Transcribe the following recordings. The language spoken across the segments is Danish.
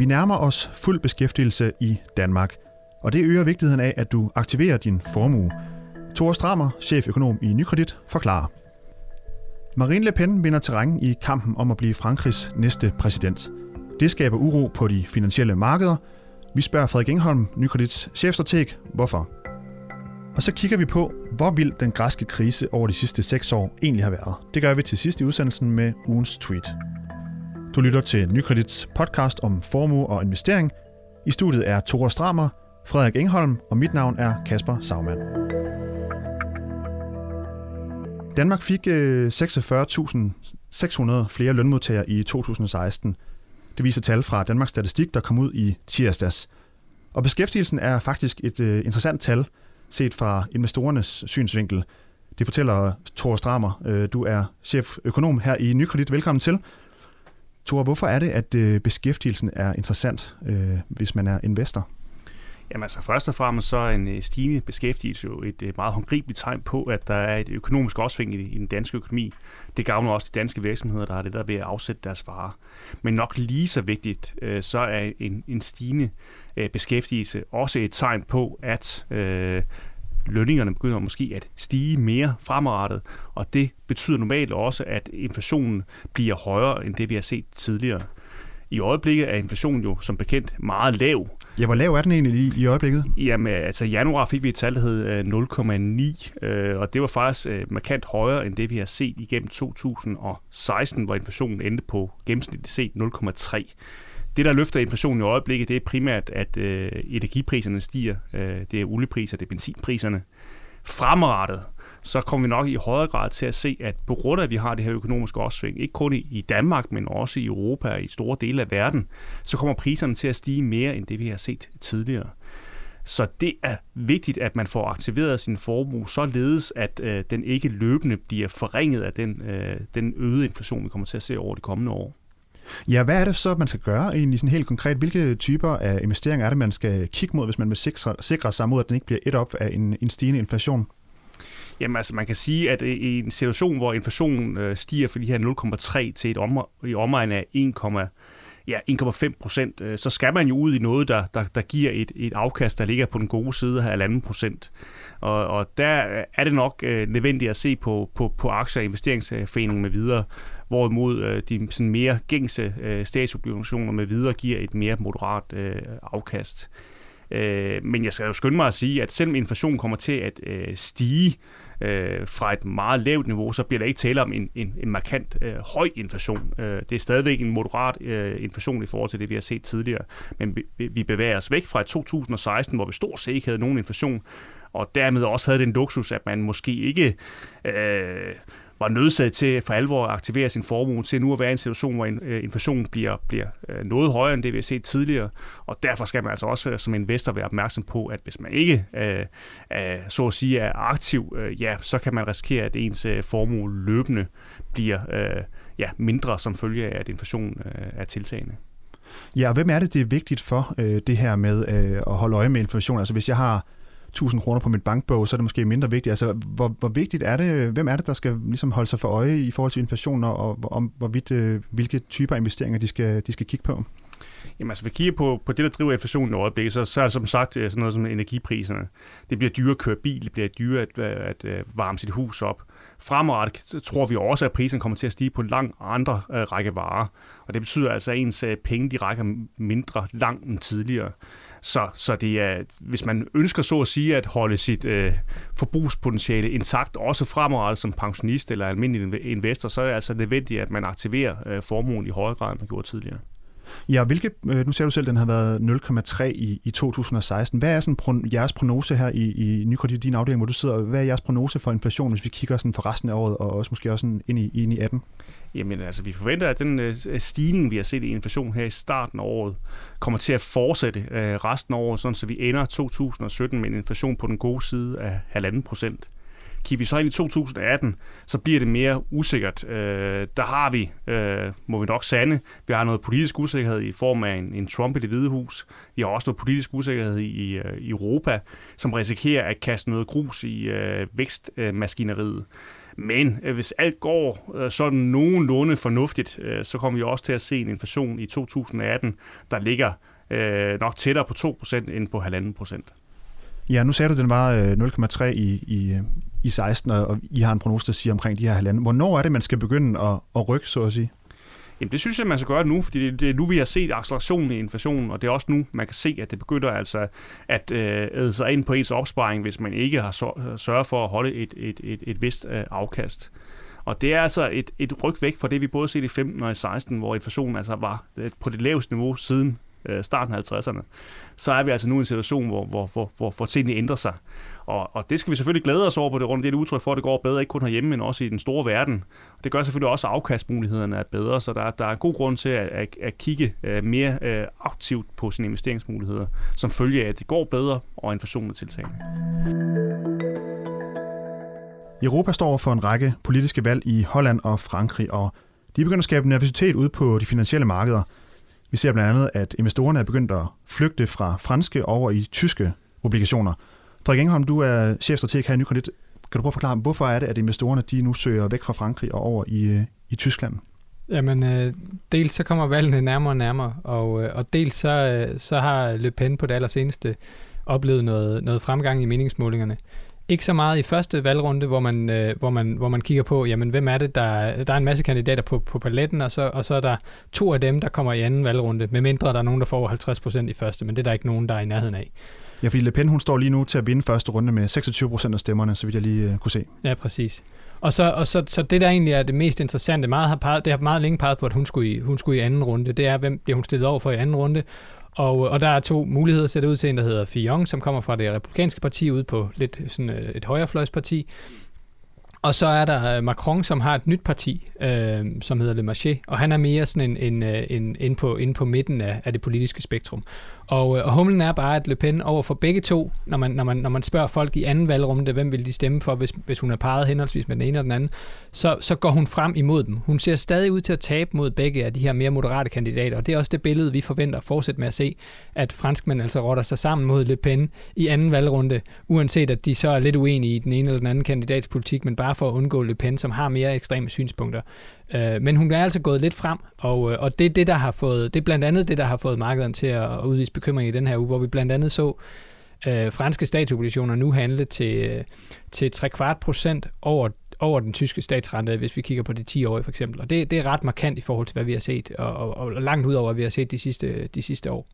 Vi nærmer os fuld beskæftigelse i Danmark, og det øger vigtigheden af, at du aktiverer din formue. Thor Strammer, cheføkonom i Nykredit, forklarer. Marine Le Pen vinder terræn i kampen om at blive Frankrigs næste præsident. Det skaber uro på de finansielle markeder. Vi spørger Frederik Engholm, Nykredits chefstrateg, hvorfor. Og så kigger vi på, hvor vild den græske krise over de sidste seks år egentlig har været. Det gør vi til sidst i udsendelsen med ugens tweet. Du lytter til Nykredits podcast om formue og investering. I studiet er Tore Stramer, Frederik Engholm og mit navn er Kasper Sagmann. Danmark fik øh, 46.600 flere lønmodtagere i 2016. Det viser tal fra Danmarks Statistik, der kom ud i tirsdags. Og beskæftigelsen er faktisk et øh, interessant tal, set fra investorernes synsvinkel. Det fortæller Thor Stramer. Øh, du er cheføkonom her i Nykredit. Velkommen til. Thor, hvorfor er det, at øh, beskæftigelsen er interessant, øh, hvis man er investor? Jamen altså først og fremmest så er en øh, stigende beskæftigelse jo et meget håndgribeligt tegn på, at der er et økonomisk opsving i, den danske økonomi. Det gavner også de danske virksomheder, der har det der ved at afsætte deres varer. Men nok lige så vigtigt, så er en, en stigende beskæftigelse også et tegn på, at øh, lønningerne begynder måske at stige mere fremadrettet, og det betyder normalt også, at inflationen bliver højere end det, vi har set tidligere. I øjeblikket er inflationen jo som bekendt meget lav, Ja, hvor lav er den egentlig i, i øjeblikket? Jamen, altså i januar fik vi et tal, der hed 0,9, øh, øh, og det var faktisk øh, markant højere end det, vi har set igennem 2016, hvor inflationen endte på gennemsnitligt set 0,3. Det, der løfter inflationen i øjeblikket, det er primært, at øh, energipriserne stiger. Øh, det er oliepriser, det er benzinpriserne. Fremrettet, så kommer vi nok i højere grad til at se, at på grund af, at vi har det her økonomiske opsving, ikke kun i Danmark, men også i Europa og i store dele af verden, så kommer priserne til at stige mere end det, vi har set tidligere. Så det er vigtigt, at man får aktiveret sin formue således, at øh, den ikke løbende bliver forringet af den, øh, den øgede inflation, vi kommer til at se over de kommende år. Ja, hvad er det så, man skal gøre egentlig sådan helt konkret? Hvilke typer af investeringer er det, man skal kigge mod, hvis man vil sikre, sikre sig mod, at den ikke bliver et op af en, en stigende inflation? Jamen altså, man kan sige, at øh, i en situation, hvor inflationen øh, stiger fra de her 0,3 til et om, i omegn af 1, ja, 1,5 procent, øh, så skal man jo ud i noget, der, der, der giver et, et afkast, der ligger på den gode side af 1,5 procent. Og, og der er det nok øh, nødvendigt at se på, på, på aktier, investeringsforeningen med videre, hvorimod øh, de sådan mere gængse øh, statsobligationer med videre giver et mere moderat øh, afkast. Øh, men jeg skal jo skynde mig at sige, at selvom inflationen kommer til at øh, stige, øh, fra et meget lavt niveau, så bliver der ikke tale om en, en, en markant øh, høj inflation. Øh, det er stadigvæk en moderat øh, inflation i forhold til det, vi har set tidligere. Men vi, vi bevæger os væk fra 2016, hvor vi stort set ikke havde nogen inflation, og dermed også havde den luksus, at man måske ikke øh, var nødsaget til for alvor at aktivere sin formue til nu at være i en situation, hvor øh, inflationen bliver, bliver øh, noget højere end det, vi har set tidligere. Og derfor skal man altså også øh, som investor være opmærksom på, at hvis man ikke øh, øh, så at sige er aktiv, øh, ja, så kan man risikere, at ens formue løbende bliver øh, ja, mindre som følge af, at inflationen øh, er tiltagende. Ja, og hvem er det, det er vigtigt for øh, det her med øh, at holde øje med inflation? Altså hvis jeg har 1000 kroner på mit bankbog, så er det måske mindre vigtigt. Altså, hvor, hvor vigtigt er det, hvem er det, der skal ligesom holde sig for øje i forhold til inflation, og, og om hvorvidt, øh, hvilke typer investeringer de skal, de skal kigge på? Jamen altså, hvis vi kigger på, på det, der driver inflationen i øjeblikket, så, så er det som sagt øh, sådan noget som energipriserne. Det bliver dyrere at køre bil, det bliver dyrere at, øh, at, at varme sit hus op. Fremadrettet tror vi også, at prisen kommer til at stige på en lang andre uh, række varer. Og det betyder altså, at ens uh, penge de rækker mindre langt end tidligere. Så, så det er, hvis man ønsker så at sige at holde sit øh, forbrugspotentiale intakt, også fremadrettet som pensionist eller almindelig investor, så er det altså nødvendigt, at man aktiverer øh, formuen i højere grad, end man gjorde tidligere. Ja, hvilke, øh, nu ser du selv, at den har været 0,3 i, i 2016. Hvad er sådan pro, jeres prognose her i, i Nykredit, din afdeling, hvor du sidder? Hvad er jeres prognose for inflation, hvis vi kigger sådan for resten af året, og også måske også ind i, ind i 18? Jamen altså, vi forventer, at den øh, stigning, vi har set i inflation her i starten af året, kommer til at fortsætte øh, resten af året, sådan så vi ender 2017 med en inflation på den gode side af 1,5 procent. Kigger vi så ind i 2018, så bliver det mere usikkert. Øh, der har vi, øh, må vi nok sande, vi har noget politisk usikkerhed i form af en, en Trump i det hvide hus. Vi har også noget politisk usikkerhed i, i, øh, i Europa, som risikerer at kaste noget grus i øh, vækstmaskineriet. Men øh, hvis alt går øh, sådan nogenlunde fornuftigt, øh, så kommer vi også til at se en inflation i 2018, der ligger øh, nok tættere på 2% end på 1,5%. Ja, nu sagde du, at den var øh, 0,3 i, i, i 16, og I har en prognose, der siger omkring de her halvanden. Hvornår er det, man skal begynde at, at rykke, så at sige? Jamen, det synes jeg, man skal gøre nu, fordi det, det er nu, vi har set accelerationen i inflationen, og det er også nu, man kan se, at det begynder altså at øh, æde sig ind på ens opsparing, hvis man ikke har øh, sørget for at holde et, et, et, et vist øh, afkast. Og det er altså et, et ryg væk fra det, vi både set i 15 og i 16, hvor inflationen altså var øh, på det laveste niveau siden øh, starten af 50'erne, så er vi altså nu i en situation, hvor, hvor, hvor, hvor, hvor tingene ændrer sig. Og, og det skal vi selvfølgelig glæde os over på det rundt. Det er et udtryk for, at det går bedre, ikke kun herhjemme, men også i den store verden. Det gør selvfølgelig også, at afkastmulighederne er bedre, så der, der er god grund til at, at, at kigge uh, mere uh, aktivt på sine investeringsmuligheder, som følge af, at det går bedre, og inflationen er tiltagende. Europa står for en række politiske valg i Holland og Frankrig, og de begynder at skabe nervøsitet ud på de finansielle markeder. Vi ser blandt andet, at investorerne er begyndt at flygte fra franske over i tyske obligationer. Frederik Engholm, du er chefstrateg her i Nykredit. Kan du prøve at forklare, hvorfor er det, at investorerne de nu søger væk fra Frankrig og over i, øh, i Tyskland? Jamen, øh, dels så kommer valgene nærmere og nærmere, og, øh, og dels så, øh, så har Le Pen på det allerseneste oplevet noget, noget fremgang i meningsmålingerne. Ikke så meget i første valgrunde, hvor man, øh, hvor man, hvor man kigger på, jamen, hvem er det, der, der er en masse kandidater på, på paletten, og så, og så er der to af dem, der kommer i anden valgrunde, medmindre der er nogen, der får 50 procent i første, men det er der ikke nogen, der er i nærheden af. Ja, fordi Le Pen, hun står lige nu til at vinde første runde med 26 procent af stemmerne, så vidt jeg lige uh, kunne se. Ja, præcis. Og så, og så, så det, der egentlig er det mest interessante, meget har peget, det har meget længe peget på, at hun skulle, i, hun skulle i anden runde, det er, hvem bliver hun stillet over for i anden runde, og, øh, og der er to muligheder, ser det ud til en, der hedder Fillon, som kommer fra det republikanske parti, ud på lidt sådan øh, et højrefløjsparti. Og så er der øh, Macron, som har et nyt parti, øh, som hedder Le Marché, og han er mere sådan en, en, en, en, en, på, inde på midten af, af det politiske spektrum. Og, øh, og humlen er bare, at Le Pen over for begge to, når man, når man, når man spørger folk i anden valgrunde, hvem vil de stemme for, hvis, hvis hun er parret henholdsvis med den ene og den anden, så, så går hun frem imod dem. Hun ser stadig ud til at tabe mod begge af de her mere moderate kandidater, og det er også det billede, vi forventer at fortsætte med at se, at franskmænd altså rotter sig sammen mod Le Pen i anden valgrunde, uanset at de så er lidt uenige i den ene eller den anden kandidats politik, men bare for at undgå Le Pen, som har mere ekstreme synspunkter. Øh, men hun er altså gået lidt frem, og, øh, og det, er det, der har fået, det er blandt andet det, der har fået markedet til at udvise bekymring i den her uge, hvor vi blandt andet så øh, franske statsobligationer nu handle til, øh, til 3 kvart procent over, over den tyske statsrente, hvis vi kigger på de 10 år for eksempel. Og det, det er ret markant i forhold til, hvad vi har set, og, og, og langt ud over, hvad vi har set de sidste, de sidste år.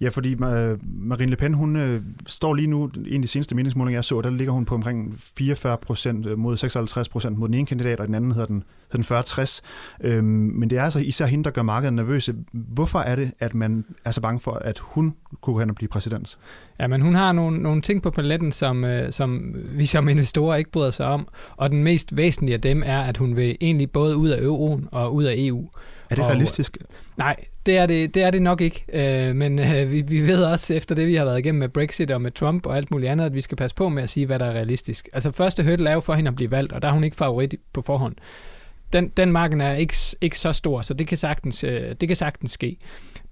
Ja, fordi uh, Marine Le Pen, hun uh, står lige nu, en af de seneste meningsmålinger, jeg så, der ligger hun på omkring 44 procent øh, mod 56 procent mod den ene kandidat, og den anden hedder den, hedder den 40-60. Øhm, men det er altså især hende, der gør markedet nervøse. Hvorfor er det, at man er så bange for, at hun kunne hen og blive præsident? Ja, men hun har nogle, nogle ting på paletten, som, øh, som vi som investorer ikke bryder sig om, og den mest væsentlige af dem er, at hun vil egentlig både ud af euroen og ud af EU. Er det og, realistisk? Nej, det er det, det, er det nok ikke. Øh, men øh, vi, vi ved også, efter det vi har været igennem med Brexit og med Trump og alt muligt andet, at vi skal passe på med at sige, hvad der er realistisk. Altså første hurdle er jo for hende at blive valgt, og der er hun ikke favorit på forhånd. Den, den marken er ikke, ikke så stor, så det kan sagtens, øh, det kan sagtens ske.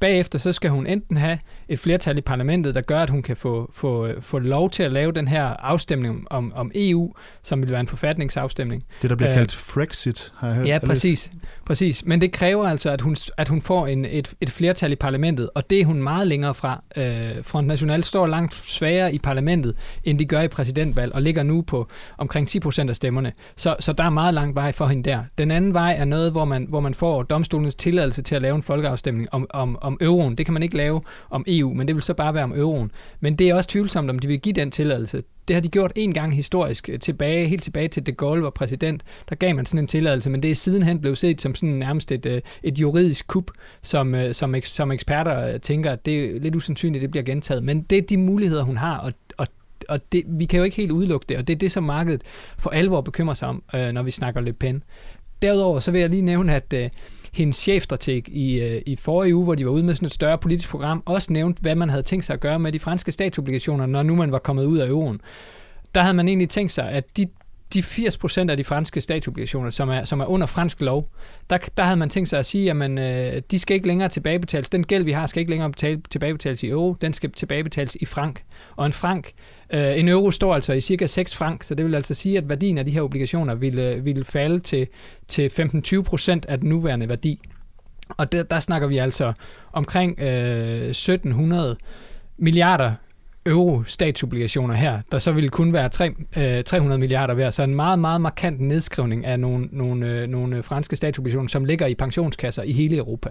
Bagefter så skal hun enten have et flertal i parlamentet, der gør, at hun kan få, få, få lov til at lave den her afstemning om, om EU, som vil være en forfatningsafstemning. Det, der bliver uh, kaldt Frexit, har jeg hørt. Ja, præcis, præcis. Men det kræver altså, at hun, at hun får en, et, et flertal i parlamentet, og det er hun meget længere fra. Uh, Front National står langt svagere i parlamentet, end de gør i præsidentvalg, og ligger nu på omkring 10 procent af stemmerne. Så, så der er meget lang vej for hende der. Den anden vej er noget, hvor man, hvor man får domstolens tilladelse til at lave en folkeafstemning om, om, om om euroen. Det kan man ikke lave om EU, men det vil så bare være om euroen. Men det er også tvivlsomt, om de vil give den tilladelse. Det har de gjort en gang historisk, øh, tilbage, helt tilbage til de Gaulle var præsident. Der gav man sådan en tilladelse, men det er sidenhen blevet set som sådan nærmest et, øh, et juridisk kup, som, øh, som, som eksperter tænker, at det er lidt usandsynligt, at det bliver gentaget. Men det er de muligheder, hun har, og, og og det, vi kan jo ikke helt udelukke det, og det er det, som markedet for alvor bekymrer sig om, øh, når vi snakker Le Pen. Derudover så vil jeg lige nævne, at øh, hendes chefstrateg i, øh, i forrige uge, hvor de var ude med sådan et større politisk program, også nævnt, hvad man havde tænkt sig at gøre med de franske statsobligationer, når nu man var kommet ud af euroen. Der havde man egentlig tænkt sig, at de de 80% af de franske statsobligationer, som er, som er under fransk lov, der, der havde man tænkt sig at sige, at øh, de skal ikke længere tilbagebetales. Den gæld, vi har, skal ikke længere betale, tilbagebetales i euro, den skal tilbagebetales i frank. Og en frank, øh, en euro står altså i cirka 6 frank, så det vil altså sige, at værdien af de her obligationer ville, ville falde til, til 15-20% af den nuværende værdi. Og der, der snakker vi altså omkring øh, 1700 milliarder euro statsobligationer her, der så ville kun være 3, øh, 300 milliarder værd. Så en meget, meget markant nedskrivning af nogle, nogle, øh, nogle franske statsobligationer, som ligger i pensionskasser i hele Europa.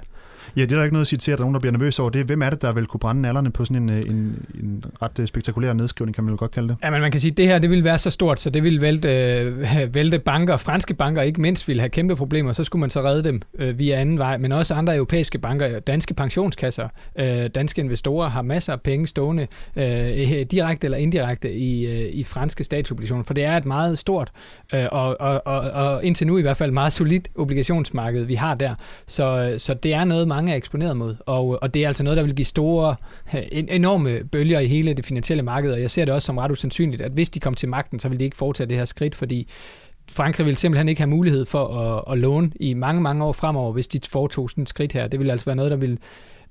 Ja, det er der ikke noget at sige til, at der er nogen, der bliver nervøs over det. Hvem er det, der vil kunne brænde nallerne på sådan en, øh, en, en ret øh, spektakulær nedskrivning, kan man jo godt kalde det? Ja, men man kan sige, at det her det ville være så stort, så det ville vælte, øh, vælte banker, franske banker ikke mindst ville have kæmpe problemer, så skulle man så redde dem øh, via anden vej, men også andre europæiske banker, danske pensionskasser, øh, danske investorer har masser af penge stående øh, Øh, øh, direkte eller indirekte i, øh, i franske statsobligationer, for det er et meget stort øh, og, og, og, og indtil nu i hvert fald meget solidt obligationsmarked, vi har der. Så, øh, så det er noget, mange er eksponeret mod, og, og det er altså noget, der vil give store, enorme bølger i hele det finansielle marked, og jeg ser det også som ret usandsynligt, at hvis de kom til magten, så vil de ikke foretage det her skridt, fordi Frankrig vil simpelthen ikke have mulighed for at, at låne i mange, mange år fremover, hvis de foretog sådan et skridt her. Det vil altså være noget, der vil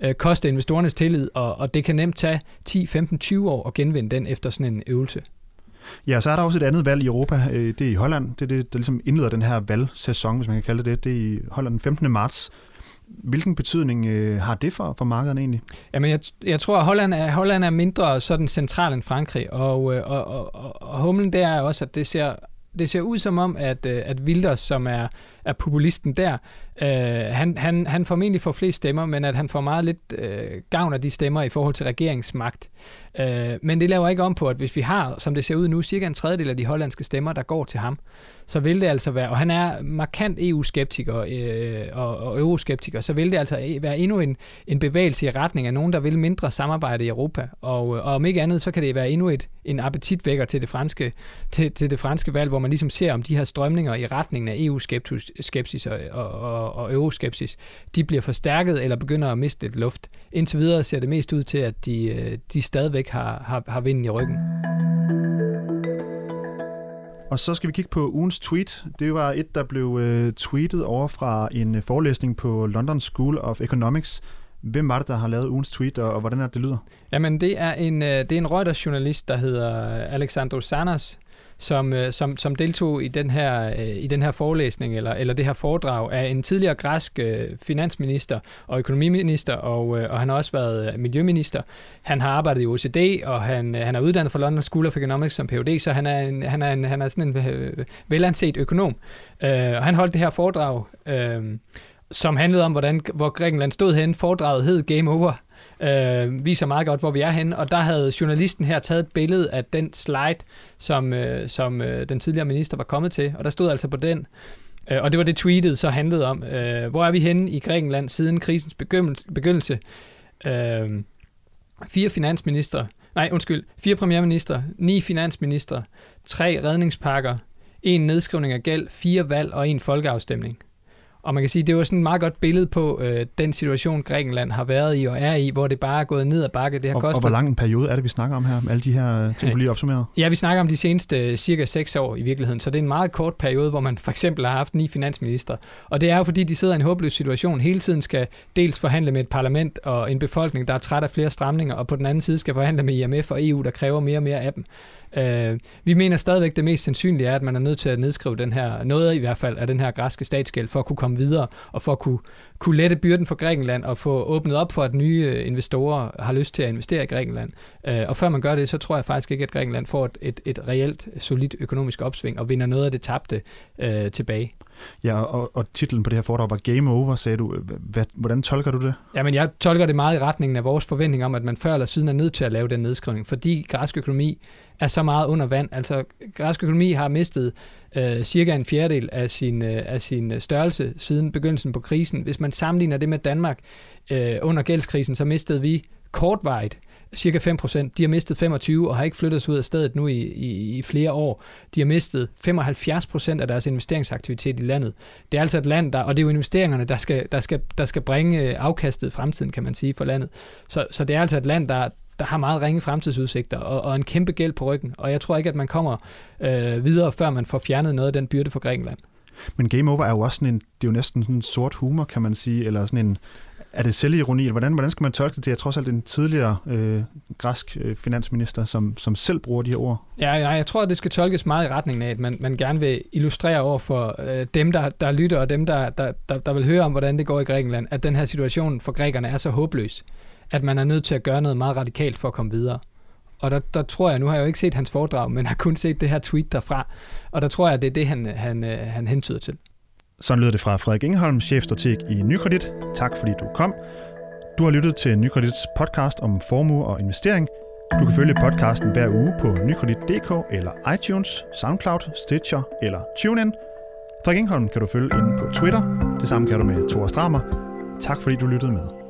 øh, koste investorernes tillid, og, og det kan nemt tage 10, 15, 20 år at genvinde den efter sådan en øvelse. Ja, så er der også et andet valg i Europa. Øh, det er i Holland. Det er det, der ligesom indleder den her valgsæson, hvis man kan kalde det det. Det er i Holland den 15. marts. Hvilken betydning øh, har det for, for markederne egentlig? Jamen, jeg, jeg tror, at Holland er, Holland er mindre sådan central end Frankrig, og, øh, og, og, og, og humlen der er også, at det ser det ser ud som om, at, øh, at Wilders, som er, er populisten der, øh, han, han, han formentlig får flest stemmer, men at han får meget lidt øh, gavn af de stemmer i forhold til regeringsmagt. Øh, men det laver ikke om på, at hvis vi har, som det ser ud nu, cirka en tredjedel af de hollandske stemmer, der går til ham, så vil det altså være, og han er markant EU-skeptiker øh, og, og euroskeptiker, så vil det altså e, være endnu en, en bevægelse i retning af nogen, der vil mindre samarbejde i Europa. Og, og om ikke andet, så kan det være endnu et, en appetitvækker til det, franske, til, til det franske valg, hvor man ligesom ser om de her strømninger i retningen af EU-skepsis og, og, og, og euroskepsis, de bliver forstærket eller begynder at miste lidt luft. Indtil videre ser det mest ud til, at de, øh, de stadigvæk har, har, har vinden i ryggen. Og så skal vi kigge på ugens tweet. Det var et, der blev øh, tweetet over fra en øh, forelæsning på London School of Economics. Hvem var det, der har lavet ugens tweet, og, og hvordan er det, det lyder? Jamen, det er en, øh, det er en Reuters-journalist, der hedder øh, Alexandro Sanas, som, øh, som, som deltog i den her, øh, i den her forelæsning eller, eller det her foredrag af en tidligere græsk øh, finansminister og økonomiminister, og, øh, og han har også været øh, miljøminister. Han har arbejdet i OECD, og han, øh, han er uddannet fra London School of Economics som Ph.D., så han er, en, han er, en, han er sådan en velanset økonom. Uh, og han holdt det her foredrag, uh, som handlede om, hvordan, hvor Grækenland stod hen. Foredraget hed Game Over øh, viser meget godt, hvor vi er henne. Og der havde journalisten her taget et billede af den slide, som, øh, som øh, den tidligere minister var kommet til. Og der stod altså på den, øh, og det var det tweetet så handlede om. Øh, hvor er vi henne i Grækenland siden krisens begyndelse? Øh, fire finansminister, nej undskyld, fire premierminister, ni finansminister, tre redningspakker, en nedskrivning af gæld, fire valg og en folkeafstemning. Og man kan sige, det var sådan et meget godt billede på øh, den situation, Grækenland har været i og er i, hvor det bare er gået ned ad bakke. Det har og, kostet... og hvor lang en periode er det, vi snakker om her, med alle de her ting, du lige opsummeret? Ja, vi snakker om de seneste øh, cirka seks år i virkeligheden, så det er en meget kort periode, hvor man for eksempel har haft ni finansminister. Og det er jo fordi, de sidder i en håbløs situation, hele tiden skal dels forhandle med et parlament og en befolkning, der er træt af flere stramninger, og på den anden side skal forhandle med IMF og EU, der kræver mere og mere af dem. Øh, vi mener stadigvæk, det mest sandsynlige er, at man er nødt til at nedskrive den her, noget i hvert fald af den her græske statsgæld, for at kunne komme videre, og for at kunne, kunne lette byrden for Grækenland, og få åbnet op for, at nye øh, investorer har lyst til at investere i Grækenland. Øh, og før man gør det, så tror jeg faktisk ikke, at Grækenland får et, et, et reelt, øh, solidt økonomisk opsving, og vinder noget af det tabte øh, tilbage. Ja, og, og titlen på det her foredrag var Game Over, sagde du. Hvad, hvordan tolker du det? Jamen, jeg tolker det meget i retningen af vores forventning om, at man før eller siden er nødt til at lave den nedskrivning, fordi græsk økonomi er så meget under vand. Altså, græsk økonomi har mistet øh, cirka en fjerdedel af sin, øh, af sin øh, størrelse siden begyndelsen på krisen. Hvis man sammenligner det med Danmark øh, under gældskrisen, så mistede vi kortvarigt cirka 5%. De har mistet 25 og har ikke flyttet sig ud af stedet nu i, i, i flere år. De har mistet 75% af deres investeringsaktivitet i landet. Det er altså et land, der, og det er jo investeringerne, der skal, der skal, der skal bringe øh, afkastet i fremtiden, kan man sige, for landet. Så, så det er altså et land, der, der har meget ringe fremtidsudsigter og, og en kæmpe gæld på ryggen. Og jeg tror ikke, at man kommer øh, videre, før man får fjernet noget af den byrde for Grækenland. Men Game Over er jo også sådan en, det er jo næsten sådan en sort humor, kan man sige, eller sådan en, er det selvironi, eller hvordan, hvordan skal man tolke det? Det er trods alt en tidligere øh, græsk øh, finansminister, som, som selv bruger de her ord. Ja, ja, jeg tror, at det skal tolkes meget i retningen af, at man, man gerne vil illustrere over for øh, dem, der, der lytter, og dem, der, der, der, der vil høre om, hvordan det går i Grækenland, at den her situation for grækerne er så håbløs, at man er nødt til at gøre noget meget radikalt for at komme videre. Og der, der tror jeg, nu har jeg jo ikke set hans foredrag, men har kun set det her tweet derfra, og der tror jeg, at det er det, han, han, øh, han hentyder til. Sådan lyder det fra Frederik Ingeholm, chefstrateg i Nykredit. Tak fordi du kom. Du har lyttet til Nykredits podcast om formue og investering. Du kan følge podcasten hver uge på nykredit.dk eller iTunes, SoundCloud, Stitcher eller TuneIn. Frederik Ingeholm kan du følge inde på Twitter. Det samme kan du med Thor Stramer. Tak fordi du lyttede med.